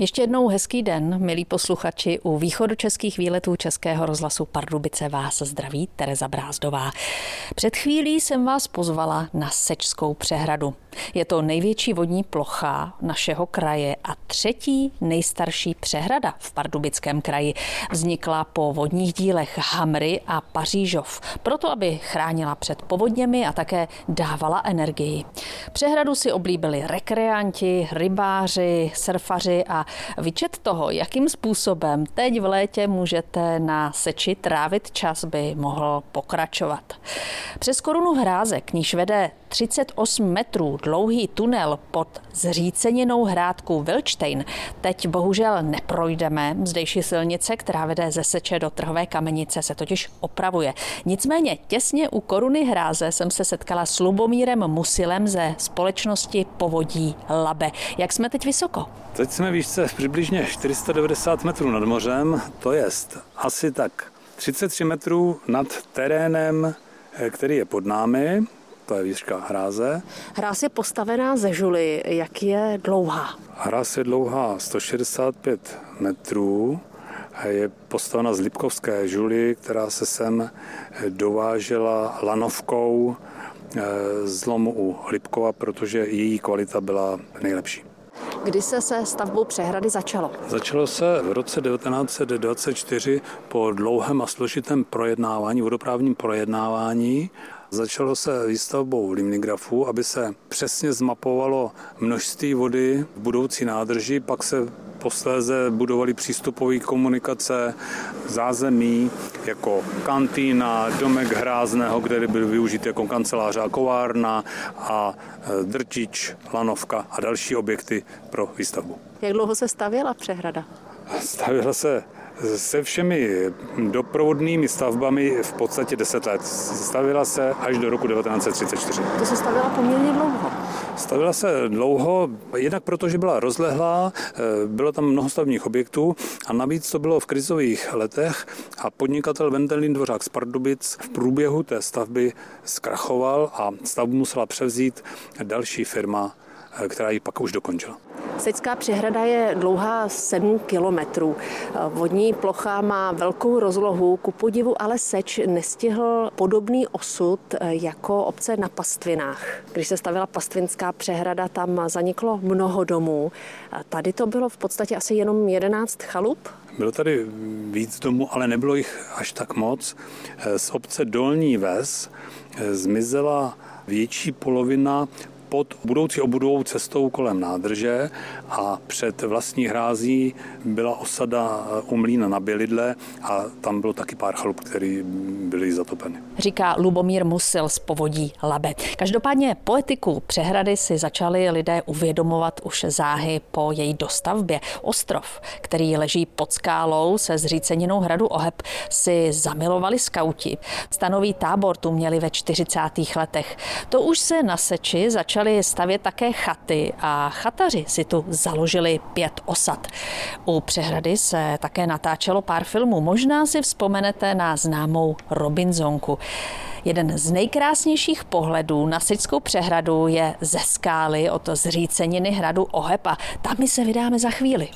Ještě jednou hezký den, milí posluchači. U východočeských výletů Českého rozhlasu Pardubice vás zdraví Tereza Brázdová. Před chvílí jsem vás pozvala na Sečskou přehradu. Je to největší vodní plocha našeho kraje a třetí nejstarší přehrada v Pardubickém kraji. Vznikla po vodních dílech Hamry a Pařížov, proto aby chránila před povodněmi a také dávala energii. Přehradu si oblíbili rekreanti, rybáři, surfaři a Vyčet toho, jakým způsobem teď v létě můžete na seči trávit čas, by mohl pokračovat. Přes korunu hrázek, níž vede 38 metrů dlouhý tunel pod zříceninou hrádku Vilčtejn, teď bohužel neprojdeme. Zdejší silnice, která vede ze Seče do Trhové kamenice, se totiž opravuje. Nicméně těsně u koruny hráze jsem se setkala s Lubomírem Musilem ze společnosti Povodí Labe. Jak jsme teď vysoko? Teď jsme výšce přibližně 490 metrů nad mořem, to jest asi tak 33 metrů nad terénem, eh, který je pod námi, to je výška hráze. Hráz je postavená ze žuly, jak je dlouhá? Hráz je dlouhá 165 metrů, je postavena z Lipkovské žuly, která se sem dovážela lanovkou eh, z lomu u Lipkova, protože její kvalita byla nejlepší. Kdy se se stavbou přehrady začalo? Začalo se v roce 1924 po dlouhém a složitém projednávání, vodoprávním projednávání Začalo se výstavbou limnigrafu, aby se přesně zmapovalo množství vody v budoucí nádrži, pak se posléze budovaly přístupové komunikace, zázemí jako kantýna, domek hrázného, kde byl využit jako kancelář a kovárna a e, drtič, lanovka a další objekty pro výstavbu. Jak dlouho se stavěla přehrada? Stavěla se se všemi doprovodnými stavbami v podstatě 10 let. Stavila se až do roku 1934. To se stavila poměrně dlouho. Stavila se dlouho, jednak proto, že byla rozlehlá, eh, bylo tam mnoho stavních objektů a navíc to bylo v krizových letech a podnikatel Vendelin Dvořák z Pardubic v průběhu té stavby zkrachoval a stavbu musela převzít další firma, eh, která ji pak už dokončila. Sečská přehrada je dlouhá 7 kilometrů. Vodní plocha má velkou rozlohu, ku podivu ale Seč nestihl podobný osud jako obce na Pastvinách. Když se stavila Pastvinská přehrada, tam zaniklo mnoho domů. Tady to bylo v podstatě asi jenom 11 chalup. Bylo tady víc domů, ale nebylo jich až tak moc. Z obce Dolní Ves zmizela větší polovina pod budoucí obudovou cestou kolem nádrže a před vlastní hrází byla osada u Mlína na Bělidle a tam bylo taky pár chalup, které byly zatopeny. Říká Lubomír Musil z povodí Labe. Každopádně poetiku přehrady si začali lidé uvědomovat už záhy po její dostavbě. Ostrov, který leží pod skálou se zříceninou hradu Oheb, si zamilovali skauti. Stanový tábor tu měli ve 40. letech. To už se na Seči začal začali stavět také chaty a chataři si tu založili pět osad. U přehrady se také natáčelo pár filmů. Možná si vzpomenete na známou Robinsonku. Jeden z nejkrásnějších pohledů na Sickou přehradu je ze skály od zříceniny hradu Ohepa. Tam my se vydáme za chvíli.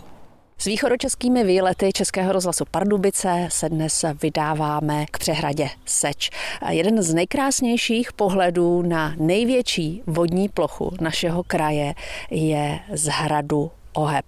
S východočeskými výlety Českého rozhlasu Pardubice se dnes vydáváme k přehradě Seč. Jeden z nejkrásnějších pohledů na největší vodní plochu našeho kraje je z hradu OHEP.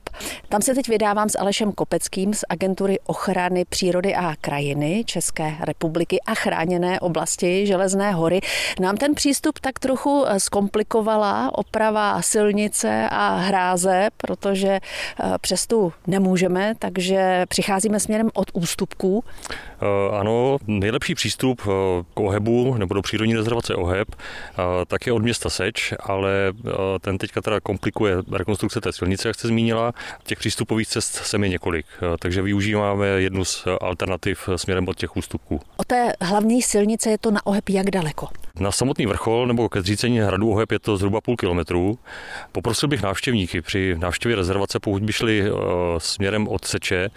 Tam se teď vydávám s Alešem Kopeckým z agentury ochrany přírody a krajiny České republiky a chráněné oblasti Železné hory. Nám ten přístup tak trochu eh, zkomplikovala oprava silnice a hráze, protože eh, přes tu nemůžeme, takže přicházíme směrem od ústupků. Eh, ano, nejlepší přístup k Ohebu nebo do přírodní rezervace Oheb tak je od města Seč, ale ten teďka teda komplikuje rekonstrukce té silnice, jak jste zmínila. Těch přístupových cest se mi několik, eh, takže využíváme jednu z alternativ směrem od těch ústupků. O té hlavní silnice je to na Oheb jak daleko? Na samotný vrchol nebo ke zřícení hradu Oheb je to zhruba půl kilometru. Poprosil bych návštěvníky při návštěvě rezervace, pokud by šli eh, směrem od Seče,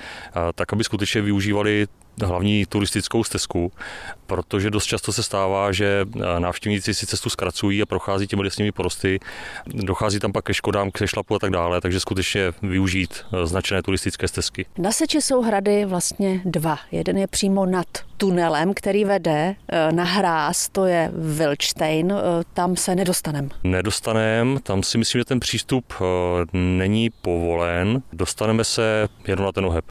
tak aby skutečně využívali hlavní turistickou stezku, protože dost často se stává, že návštěvníci si cestu zkracují a prochází těmi lesními porosty, dochází tam pak ke škodám, k šlapu a tak dále, takže skutečně využít značené turistické stezky. Na Seči jsou hrady vlastně dva. Jeden je přímo nad tunelem, který vede eh, na hráz, to je Wilčstein, eh, tam se nedostaneme. Nedostaneme, tam si myslím, že ten přístup eh, není povolen, dostaneme se jenom na ten oheb.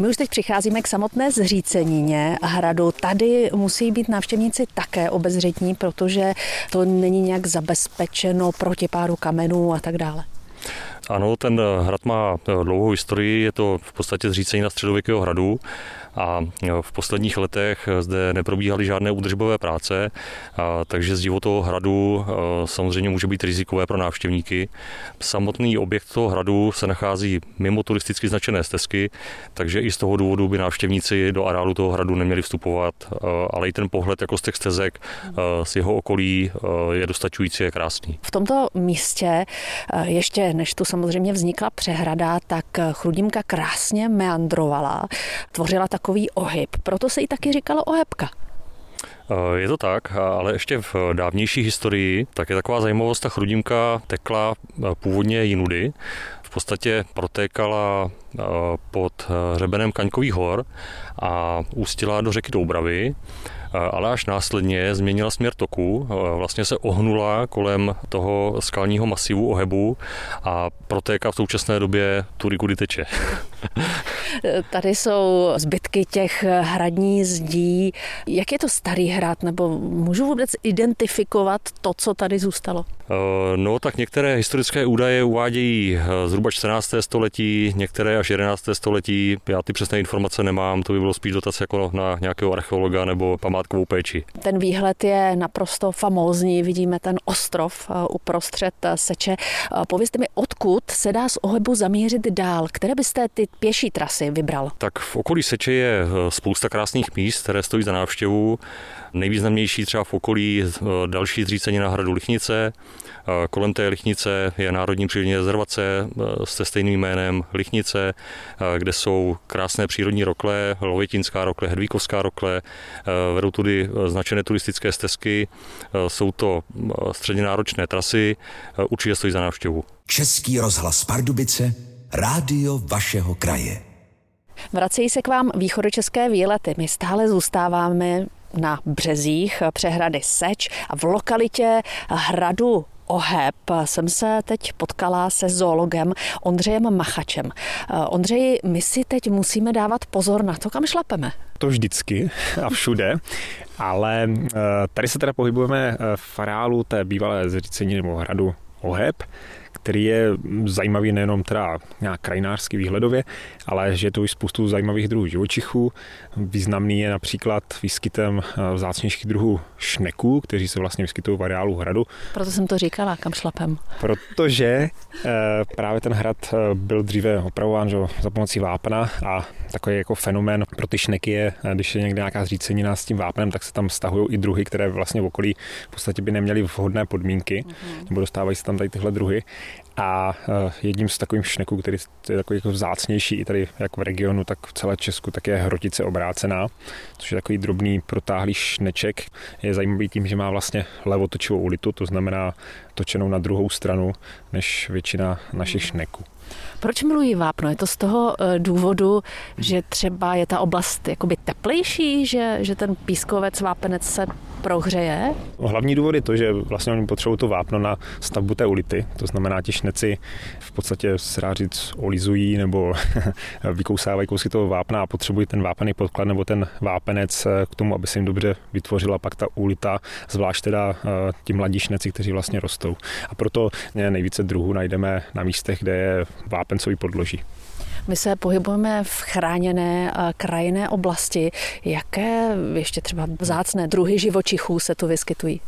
My už teď přicházíme k samotné zřícenině hradu. Tady musí být návštěvníci také obezřetní, protože to není nějak zabezpečeno proti páru kamenů a tak dále. Ano, ten hrad má dlouhou historii, je to v podstatě zřícení na středověkého hradu a v posledních letech zde neprobíhaly žádné údržbové práce, takže zdivo toho hradu samozřejmě může být rizikové pro návštěvníky. Samotný objekt toho hradu se nachází mimo turisticky značené stezky, takže i z toho důvodu by návštěvníci do areálu toho hradu neměli vstupovat, ale i ten pohled jako z těch stezek z jeho okolí je dostačující a krásný. V tomto místě ještě než tu samozřejmě vznikla přehrada, tak Chrudimka krásně meandrovala, tvořila takový ohyb, proto se jí taky říkalo ohebka. Eh, je to tak, ale ještě v dávnější historii tak je taková zajímavost, ta chrudimka tekla eh, původně jinudy, v podstatě protékala pod hřebenem Kaňkových hor a ústila do řeky Doubravy ale až následně změnila směr toku, vlastně se ohnula kolem toho skalního masivu Ohebu a protéká v současné době tudy, kudy teče. Tady jsou zbytky těch hradní zdí. Jak je to starý hrad, nebo můžu vůbec identifikovat to, co tady zůstalo? No, tak některé historické údaje uvádějí eh, zhruba 14. století, některé až 11. století. Já ty přesné informace nemám, to by bylo spíš dotaz jako na nějakého archeologa nebo památkovou péči. Ten výhled je naprosto famózní, vidíme ten ostrov eh, uprostřed eh, seče. Povězte mi, odkud se dá z Ohebu zamířit dál? Které byste ty pěší trasy vybral? Tak v okolí seče je spousta krásných míst, které stojí za návštěvu. Nejvýznamnější třeba v okolí další zřícení na hradu Lichnice, Kolem té Lichnice je Národní přírodní rezervace se stejným jménem Lichnice, e, kde jsou krásné přírodní rokle, Lovětinská rokle, Hedvíkovská rokle, e, vedou tudy značené turistické stezky, jsou to středně náročné trasy, určitě stojí za návštěvu. Český rozhlas Pardubice, rádio vašeho kraje. Vracejí se k vám východočeské výlety. My stále zůstáváme na březích přehrady Seč a v lokalitě hradu Oheb jsem se teď potkala se zoologem Ondřejem Machačem. Ondřej, my si teď musíme dávat pozor na to, kam šlapeme. To vždycky a všude, ale eh, tady se teda pohybujeme eh, v areálu té bývalé zřícení nebo hradu Oheb, který je zajímavý nejenom teda nějak krajinářsky výhledově, ale že je to i spoustu zajímavých druhů živočichů. Významný je například výskytem eh, vzácnějších druhů šneků, kteří se vlastně vyskytují v areálu hradu. Proto jsem to říkala, kam šlapem. Protože eh, právě ten hrad eh, byl dříve opravován že, za pomocí vápna a takový jako fenomén pro ty šneky je, když je někde nějaká zřícenina s tím vápnem, tak se tam stahují i druhy, které vlastně v okolí v podstatě by neměly vhodné podmínky, mm-hmm. nebo dostávají se tam tady tyhle druhy. A eh, jedním z takových šneků, který je takový jako vzácnější i tady jak v regionu, tak v celé Česku, tak je hrotice obrácená, což je takový drobný protáhlý šneček. Je zajímavý tím, že má vlastně levotočivou ulitu, to znamená točenou na druhou stranu než většina našich šneků. Proč milují vápno? Je to z toho eh, důvodu, že třeba je ta oblast jakoby teplejší, že, že ten pískovec vápenec se prohřeje? Hlavní důvod je to, že vlastně oni potřebují to vápno na stavbu té ulity, to znamená ti šneci v podstatě říct olizují nebo vykousávají kousky toho vápna a potřebují ten vápený podklad nebo ten vápenec eh, k tomu, aby se jim dobře vytvořila pak ta ulita, zvlášť teda eh, ti mladí šneci, kteří vlastně rostou. A proto nejvíce druhů najdeme na místech, kde je vápencový podloží. My se pohybujeme v chráněné eh, krajinné oblasti. Jaké ještě třeba vzácné druhy živočichů se tu vyskytují?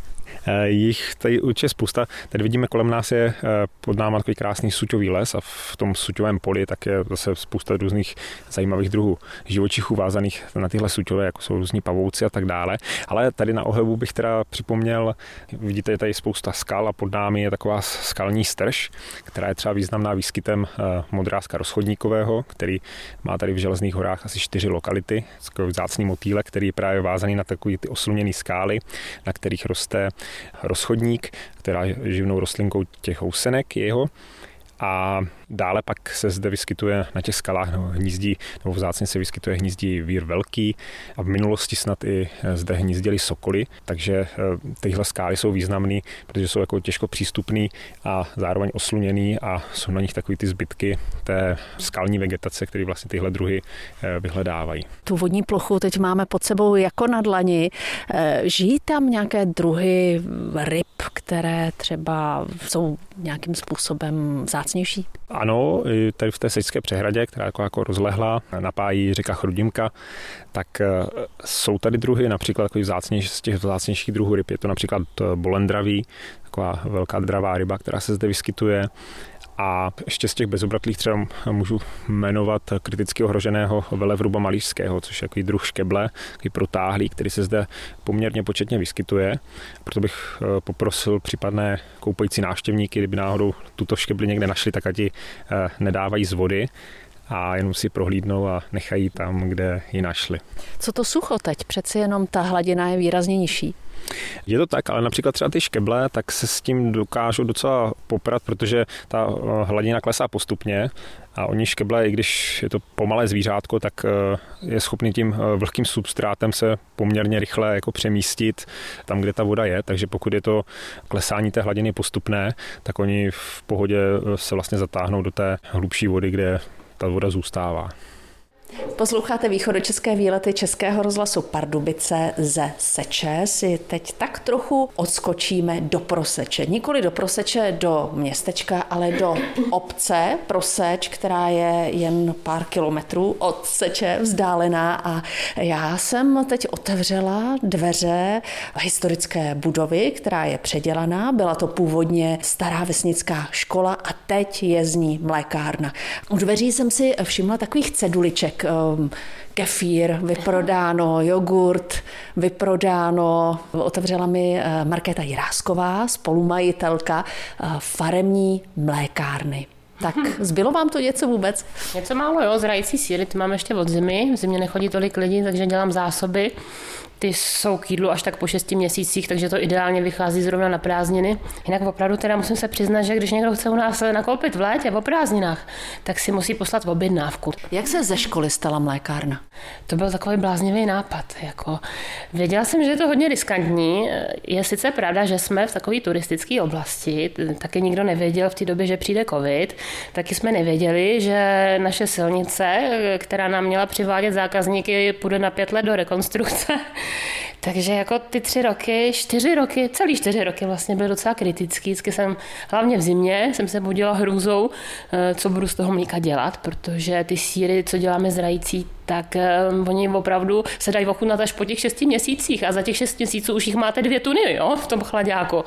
Jich tady určitě spousta. Tady vidíme kolem nás je pod náma takový krásný suťový les a v tom suťovém poli tak je zase spousta různých zajímavých druhů živočichů vázaných na tyhle suťové, jako jsou různí pavouci a tak dále. Ale tady na Ohebu bych teda připomněl, vidíte, je tady spousta skal a pod námi je taková skalní strž, která je třeba významná výskytem modrázka rozchodníkového, který má tady v Železných horách asi čtyři lokality, takový vzácný motýlek, který je právě vázaný na takový ty osluněné skály, na kterých roste rozchodník, která je živnou rostlinkou těch housenek jeho. A Dále pak se zde vyskytuje na těch skalách nebo hnízdí, nebo vzácně se vyskytuje hnízdí vír velký a v minulosti snad i eh, zde hnízděli sokoly, takže eh, tyhle skály jsou významné, protože jsou jako těžko přístupný a zároveň osluněný a jsou na nich takový ty zbytky té skalní vegetace, které vlastně tyhle druhy eh, vyhledávají. Tu vodní plochu teď máme pod sebou jako na dlani. Žijí tam nějaké druhy ryb, které třeba jsou nějakým způsobem vzácnější? Ano, tady v té Sečské přehradě, která jako, jako rozlehla, napájí řeka Chrudimka, tak eh, jsou tady druhy, například takový vzácnější, z těch vzácnějších druhů ryb. Je to například eh, bolendraví, taková velká dravá ryba, která se zde vyskytuje. A ještě z těch bezobratlých třeba můžu jmenovat kriticky ohroženého velevruba malířského, což je takový druh škeble, takový protáhlý, který se zde poměrně početně vyskytuje. Proto bych eh, poprosil případné koupající návštěvníky, kdyby náhodou tuto škebli někde našli, tak ať ji eh, nedávají z vody a jenom si prohlídnou a nechají tam, kde ji našli. Co to sucho teď? Přeci jenom ta hladina je výrazně nižší. Je to tak, ale například třeba ty škeble, tak se s tím dokážou docela poprat, protože ta eh, hladina klesá postupně a oni škeble, i když je to pomalé zvířátko, tak eh, je schopný tím eh, vlhkým substrátem se poměrně rychle jako přemístit tam, kde ta voda je, takže pokud je to klesání té hladiny postupné, tak oni v pohodě se vlastně zatáhnou do té hlubší vody, kde ta voda zůstává. Posloucháte východočeské výlety Českého rozhlasu Pardubice ze Seče. Si teď tak trochu odskočíme do Proseče. Nikoli do Proseče, do městečka, ale do obce Proseč, která je jen pár kilometrů od Seče vzdálená. A já jsem teď otevřela dveře historické budovy, která je předělaná. Byla to původně stará vesnická škola a teď je z ní mlékárna. U dveří jsem si všimla takových ceduliček, um, kefír vyprodáno, jogurt vyprodáno. Otevřela mi eh, Markéta Jirásková, spolumajitelka eh, faremní mlékárny. Tak zbylo vám to něco vůbec? Něco málo, jo, zrající síry, ty mám ještě od zimy, v zimě nechodí tolik lidí, takže dělám zásoby ty jsou k jídlu až tak po šesti měsících, takže to ideálně vychází zrovna na prázdniny. Jinak opravdu teda musím se přiznat, že když někdo chce u nás nakoupit v létě o prázdninách, tak si musí poslat objednávku. Jak se ze školy stala mlékárna? To byl takový bláznivý nápad. Jako. Věděla jsem, že je to hodně riskantní. Je sice pravda, že jsme v takové turistické oblasti, taky nikdo nevěděl v té době, že přijde covid, taky jsme nevěděli, že naše silnice, která nám měla přivádět zákazníky, půjde na pět let do rekonstrukce. Takže jako ty tři roky, čtyři roky, celý čtyři roky vlastně byly docela kritický. Vždycky jsem, hlavně v zimě, jsem se budila hrůzou, eh, co budu z toho mlíka dělat, protože ty síry, co děláme zrající, tak um, oni opravdu se dají ochutnat až po těch šesti měsících a za těch šest měsíců už jich máte dvě tuny jo, v tom chladáku.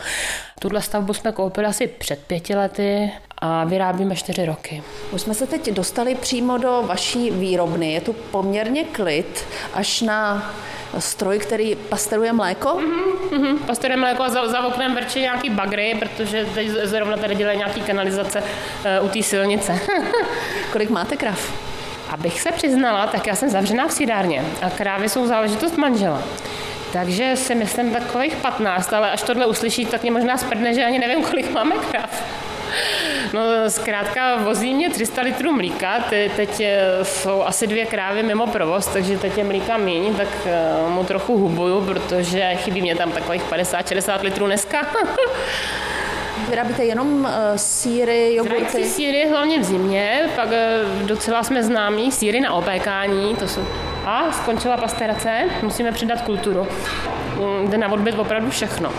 Tuhle stavbu jsme koupili asi před pěti lety a vyrábíme čtyři roky. Už jsme se teď dostali přímo do vaší výrobny. Je tu poměrně klid až na stroj, který pasteruje mléko? Mm-hmm, mm-hmm. Pasteruje mléko a za, za oknem vrčí nějaký bagry, protože teď zrovna tady dělají nějaký kanalizace uh, u té silnice. Kolik máte krav? Abych se přiznala, tak já jsem zavřená v sídárně a krávy jsou záležitost manžela. Takže si myslím takových 15, ale až tohle uslyší, tak mě možná sprdne, že ani nevím, kolik máme krav. No zkrátka vozí mě 300 litrů mlíka, Te, teď eh, jsou asi dvě krávy mimo provoz, takže teď je mlíka míň, tak eh, mu trochu hubuju, protože chybí mě tam takových 50-60 litrů dneska. Vyrábíte jenom uh, síry, jogurty? Zrající síry hlavně v zimě, pak uh, docela jsme známí síry na opékání, to jsou a skončila pasterace, musíme přidat kulturu. Mm, jde na odbyt opravdu všechno.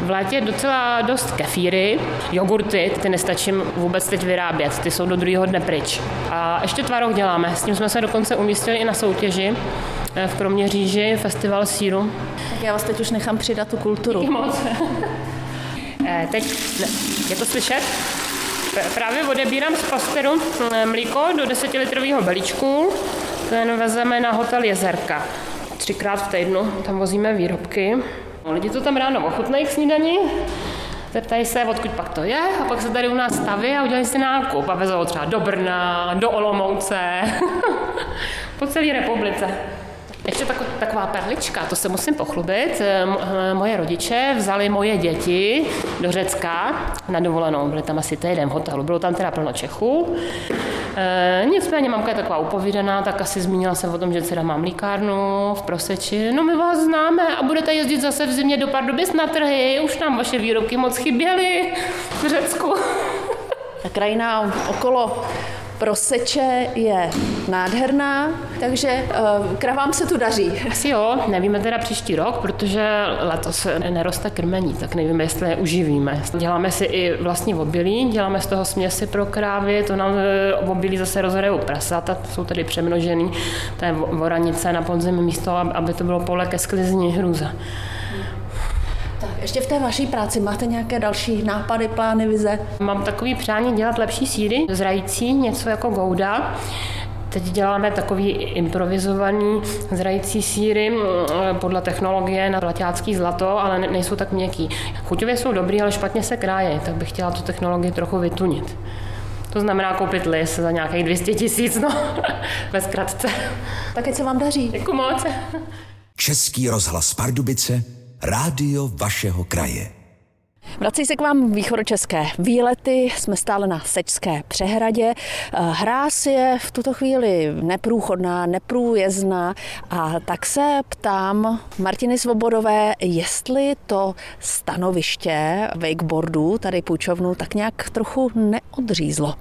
V létě docela dost kefíry, jogurty, ty nestačím vůbec teď vyrábět, ty jsou do druhého dne pryč. A ještě tvaroh děláme, s tím jsme se dokonce umístili i na soutěži v Kroměříži, festival síru. Tak já vás teď už nechám přidat tu kulturu. Díky moc. Eh, teď, je to slyšet? Právě odebírám z pasteru eh, mlíko do 10 litrového belíčku. Ten vezeme na hotel Jezerka. Třikrát v týdnu tam vozíme výrobky. Lidi to tam ráno ochutnají k snídani, zeptají se, odkud pak to je, a pak se tady u nás staví a udělají si nákup a vezou třeba do Brna, do Olomouce, po celé republice. Ještě tak, taková perlička, to se musím pochlubit. Eh, eh, moje rodiče vzali moje děti do Řecka na dovolenou. Byli tam asi týden v hotelu, bylo tam teda plno Čechů. E, nicméně mamka je taková upovídaná, tak asi zmínila jsem o tom, že dcera má mlíkárnu v Proseči. No my vás známe a budete jezdit zase v zimě do Pardubic na trhy, už nám vaše výrobky moc chyběly v Řecku. Ta krajina okolo proseče je nádherná, takže uh, kravám se tu daří. Asi jo, nevíme teda příští rok, protože letos neroste krmení, tak nevíme, jestli je uživíme. Děláme si i vlastní obilí, děláme z toho směsi pro krávy, to nám eh, obilí zase rozhrajou prasata, jsou tady přemnožený, to je voranice na podzemí místo, aby to bylo pole ke sklizni hrůza. Tak ještě v té vaší práci máte nějaké další nápady, plány, vize? Mám takový přání dělat lepší síry, zrající, něco jako gouda. Teď děláme takový improvizovaný zrající síry mm, podle technologie na laťácký zlato, ale nejsou tak měkký. Chuťově jsou dobrý, ale špatně se kráje, tak bych chtěla tu technologii trochu vytunit. To znamená koupit lis za nějakých 200 tisíc, no, ve zkratce. Tak ať se vám daří. Děkuji moc. Český rozhlas Pardubice rádio vašeho kraje. Vrací se k vám východočeské výlety, jsme stále na Sečské přehradě. Eh, Hráz je v tuto chvíli neprůchodná, neprůjezdná a tak se ptám Martiny Svobodové, jestli to stanoviště wakeboardu, tady půjčovnu, tak nějak trochu neodřízlo.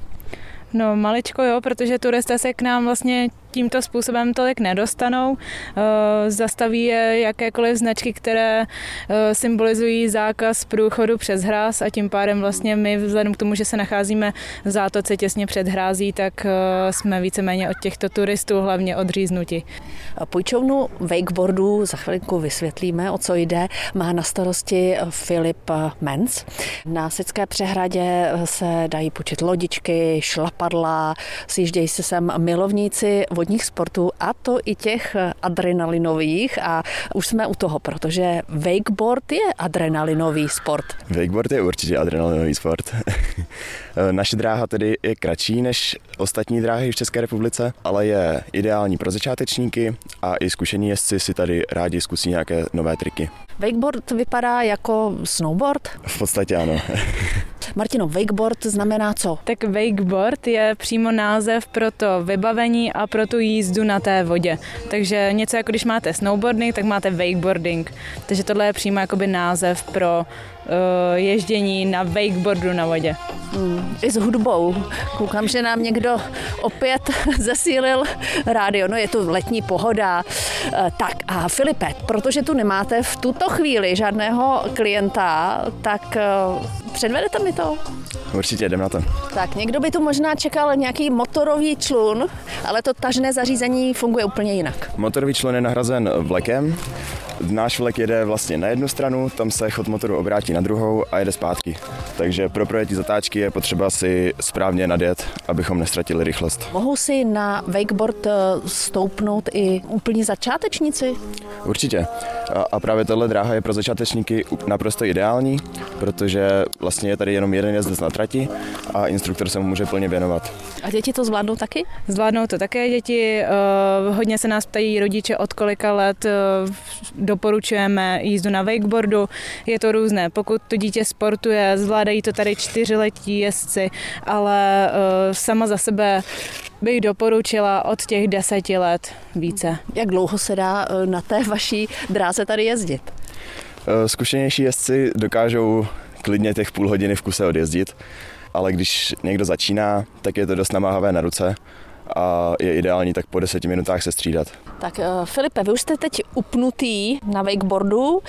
No maličko jo, protože turisté se k nám vlastně tímto způsobem tolik nedostanou. Eh, zastaví je jakékoliv značky, které eh, symbolizují zákaz průchodu přes hráz a tím pádem vlastně my vzhledem k tomu, že se nacházíme v zátoce těsně před hrází, tak eh, jsme víceméně od těchto turistů hlavně odříznuti. Půjčovnu wakeboardu za chvilinku vysvětlíme, o co jde. Má na starosti Filip Menz. Na Sické přehradě se dají půjčit lodičky, šlapadla, sjíždějí se sem milovníci vodních sportů a to i těch adrenalinových a už jsme u toho, protože wakeboard je adrenalinový sport. Wakeboard je určitě adrenalinový sport. Naše dráha tedy je kratší než ostatní dráhy v České republice, ale je ideální pro začátečníky a i zkušení jezdci si tady rádi zkusí nějaké nové triky. Wakeboard vypadá jako snowboard? V podstatě ano. Martino, wakeboard znamená co? Tak wakeboard je přímo název pro to vybavení a pro tu jízdu na té vodě. Takže něco jako když máte snowboarding, tak máte wakeboarding. Takže tohle je přímo jakoby název pro ježdění na wakeboardu na vodě. Mm, I s hudbou. Koukám, že nám někdo opět zesílil rádio. No je to letní pohoda. Uh, tak a Filipe, protože tu nemáte v tuto chvíli žádného klienta, tak uh, předvedete mi to? Určitě, jdem na to. Tak někdo by tu možná čekal nějaký motorový člun, ale to tažné zařízení funguje úplně jinak. Motorový člun je nahrazen vlekem. Náš vlek jede vlastně na jednu stranu, tam se chod motoru obrátí na druhou a jede zpátky. Takže pro projetí zatáčky je potřeba si správně nadjet, abychom nestratili rychlost. Mohou si na wakeboard eh, stoupnout i úplní začátečníci? Určitě. A právě tahle dráha je pro začátečníky naprosto ideální, protože vlastně je tady jenom jeden jezdec na trati a instruktor se mu může plně věnovat. A děti to zvládnou taky? Zvládnou to také děti. Hodně se nás ptají rodiče, od kolika let doporučujeme jízdu na wakeboardu. Je to různé. Pokud to dítě sportuje, zvládají to tady čtyřletí jezdci, ale sama za sebe bych doporučila od těch deseti let více. Jak dlouho se dá na té vaší dráze tady jezdit? Zkušenější jezdci dokážou klidně těch půl hodiny v kuse odjezdit, ale když někdo začíná, tak je to dost namáhavé na ruce a je ideální tak po deseti minutách se střídat. Tak Filipe, vy už jste teď upnutý na wakeboardu,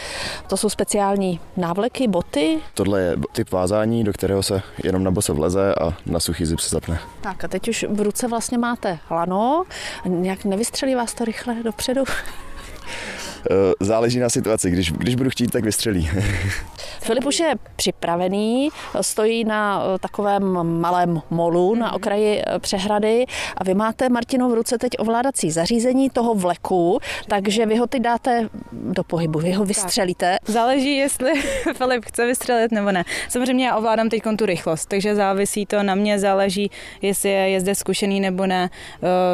to jsou speciální návleky, boty. Tohle je typ vázání, do kterého se jenom na boso vleze a na suchý zip se zapne. Tak a teď už v ruce vlastně máte lano, nějak nevystřelí vás to rychle dopředu? Eh, záleží na situaci. Když, když budu chtít, tak vystřelí. Filip už je připravený, stojí na eh, takovém malém molu na mhm. okraji eh, přehrady a vy máte, Martino, v ruce teď ovládací zařízení toho vleku, takže vy ho teď dáte do pohybu, vy ho vystřelíte. Tak. Záleží, jestli Filip chce vystřelit nebo ne. Samozřejmě já ovládám teď tu rychlost, takže závisí to na mě, záleží, jestli je jezdec zkušený nebo ne.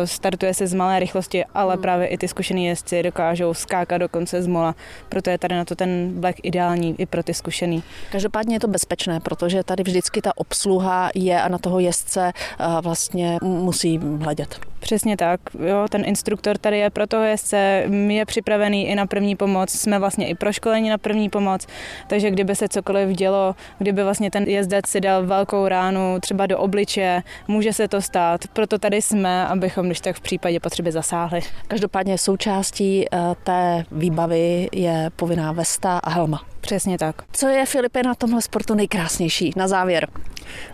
Startuje se z malé rychlosti, ale hmm. právě i ty zkušený jezdci dokážou skákat do dokonce z mola. Proto je tady na to ten Black ideální i pro ty zkušený. Každopádně je to bezpečné, protože tady vždycky ta obsluha je a na toho jezdce eh, vlastně musí hledět. Přesně tak. Jo, ten instruktor tady je pro toho jezdce, je připravený i na první pomoc, jsme vlastně i proškolení na první pomoc, takže kdyby se cokoliv dělo, kdyby vlastně ten jezdec si dal velkou ránu třeba do obliče, může se to stát. Proto tady jsme, abychom když tak v případě potřeby zasáhli. Každopádně součástí eh, té výbavy je povinná vesta a helma. Přesně tak. Co je Filipe na tomhle sportu nejkrásnější na závěr?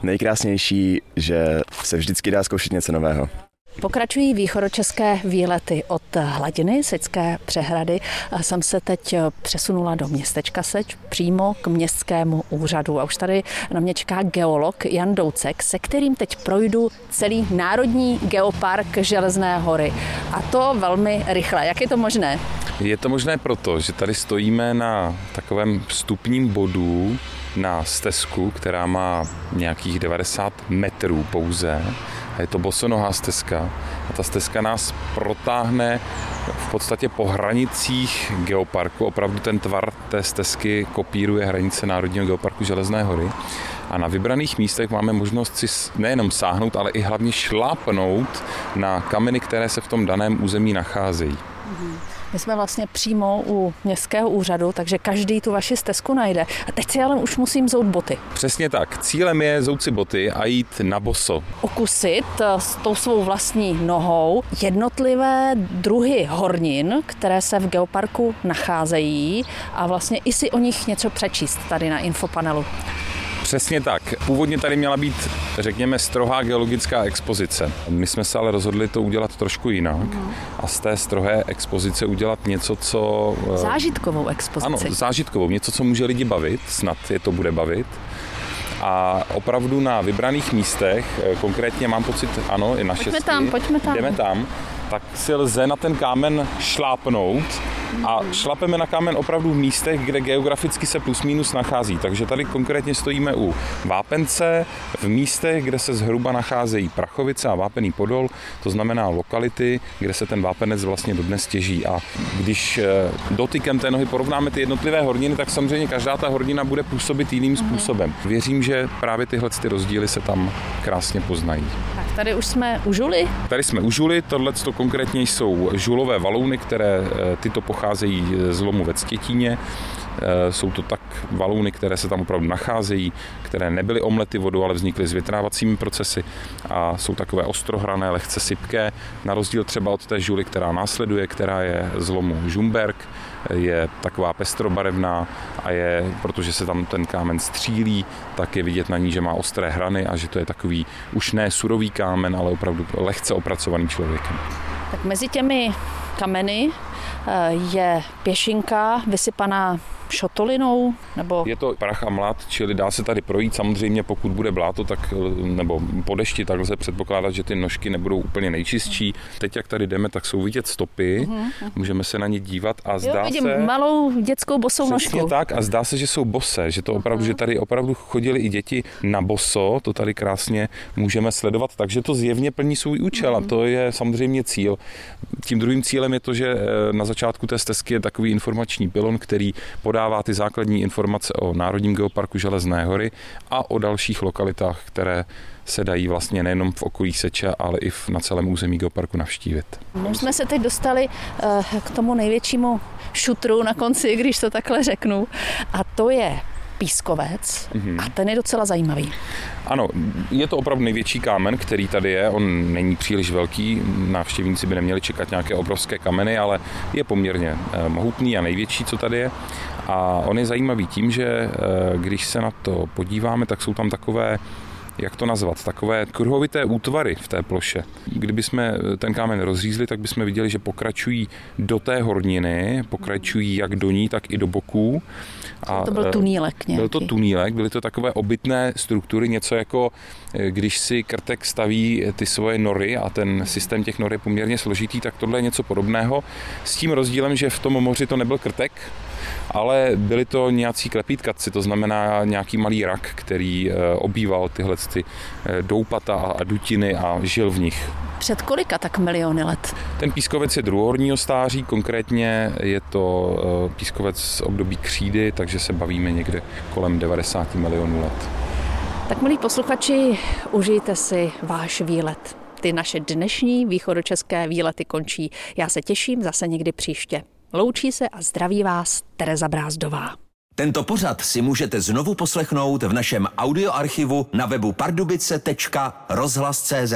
Nejkrásnější, že se vždycky dá zkoušet něco nového. Pokračují východočeské výlety od hladiny Seďské přehrady. Jsem se teď přesunula do městečka Seč, přímo k městskému úřadu. A už tady na mě čeká geolog Jan Doucek, se kterým teď projdu celý Národní geopark Železné hory. A to velmi rychle. Jak je to možné? Je to možné proto, že tady stojíme na takovém vstupním bodu na stezku, která má nějakých 90 metrů pouze a je to bosonohá stezka. A ta stezka nás protáhne v podstatě po hranicích geoparku. Opravdu ten tvar té stezky kopíruje hranice Národního geoparku Železné hory. A na vybraných místech máme možnost si nejenom sáhnout, ale i hlavně šlápnout na kameny, které se v tom daném území nacházejí. Mm-hmm. My jsme vlastně přímo u městského úřadu, takže každý tu vaši stezku najde. A teď si ale už musím zout boty. Přesně tak. Cílem je zout si boty a jít na boso. Okusit eh, s tou svou vlastní nohou jednotlivé druhy hornin, které se v geoparku nacházejí a vlastně i si o nich něco přečíst tady na infopanelu. Přesně tak. Původně tady měla být, řekněme, strohá geologická expozice. My jsme se ale rozhodli to udělat trošku jinak mm. a z té strohé expozice udělat něco, co... Eh, zážitkovou expozici. Ano, zážitkovou. Něco, co může lidi bavit, snad je to bude bavit. A opravdu na vybraných místech, eh, konkrétně mám pocit, ano, i na Pojďme tam, pojďme tam. Jdeme tam, tak si lze na ten kámen šlápnout a šlapeme na kámen opravdu v místech, kde geograficky se plus minus nachází. Takže tady konkrétně stojíme u Vápence, v místech, kde se zhruba nacházejí Prachovice a Vápený Podol, to znamená lokality, kde se ten vápenec vlastně dodnes těží. A když eh, dotykem té nohy porovnáme ty jednotlivé horniny, tak samozřejmě každá ta hornina bude působit jiným mhm. způsobem. Věřím, že právě tyhle ty rozdíly se tam krásně poznají. Tady už jsme u Žuly? Tady jsme u Žuly, tohle konkrétně jsou žulové valouny, které eh, tyto pocházejí z lomu ve Ctětíně. Eh, jsou to tak valouny, které se tam opravdu nacházejí, které nebyly omlety vodou, ale vznikly s větrávacími procesy a jsou takové ostrohrané, lehce sypké, na rozdíl třeba od té žuly, která následuje, která je z lomu Žumberg, je taková pestrobarevná a je, protože se tam ten kámen střílí, tak je vidět na ní, že má ostré hrany a že to je takový už ne surový kámen, ale opravdu lehce opracovaný člověkem. Tak mezi těmi kameny eh, je pěšinka vysypaná šotolinou? Nebo... Je to prach a mlad, čili dá se tady projít. Samozřejmě pokud bude bláto, tak, nebo po dešti, tak lze předpokládat, že ty nožky nebudou úplně nejčistší. Teď, jak tady jdeme, tak jsou vidět stopy, uh-huh. můžeme se na ně dívat a zdá jo, vidím se... malou dětskou bosou nožku. tak a zdá se, že jsou bose, že to opravdu, uh-huh. že tady opravdu chodili i děti na boso, to tady krásně můžeme sledovat, takže to zjevně plní svůj účel uh-huh. a mhm. to je samozřejmě cíl. Tím druhým cílem je to, že eh, na začátku té stezky je takový informační pilon, který podá podává ty základní informace o Národním geoparku Železné hory a o dalších lokalitách, které se dají vlastně nejenom v okolí Seče, ale i na celém území geoparku navštívit. My jsme se teď dostali eh, k tomu největšímu šutru na konci, když to takhle řeknu, a to je pískovec mm-hmm. a ten je docela zajímavý. Ano, je to opravdu největší kámen, který tady je. On není příliš velký, návštěvníci by neměli čekat nějaké obrovské kameny, ale je poměrně eh, mohutný a největší, co tady je. A on je zajímavý tím, že eh, když se na to podíváme, tak jsou tam takové jak to nazvat, takové kruhovité útvary v té ploše. Kdyby jsme ten kámen rozřízli, tak bychom viděli, že pokračují do té horniny, pokračují jak do ní, tak i do boků. A to byl eh, tunílek nějaký. Byl to tunílek, byly to takové obytné struktury, něco jako eh, když si krtek staví ty svoje nory a ten systém těch nor je poměrně složitý, tak tohle je něco podobného. S tím rozdílem, že v tom moři to nebyl krtek, ale byli to nějací klepítkatci, to znamená nějaký malý rak, který eh, obýval tyhle ty eh, doupata a dutiny a žil v nich. Před kolika tak miliony let? Ten pískovec je druhohorního stáří, konkrétně je to eh, pískovec z období křídy, takže se bavíme někde kolem 90 milionů let. Tak milí posluchači, užijte si váš výlet. Ty naše dnešní východočeské výlety končí. Já se těším zase někdy příště. Loučí se a zdraví vás Tereza Brázdová. Tento pořad si můžete znovu poslechnout v našem audioarchivu na webu pardubice.rozhlas.cz.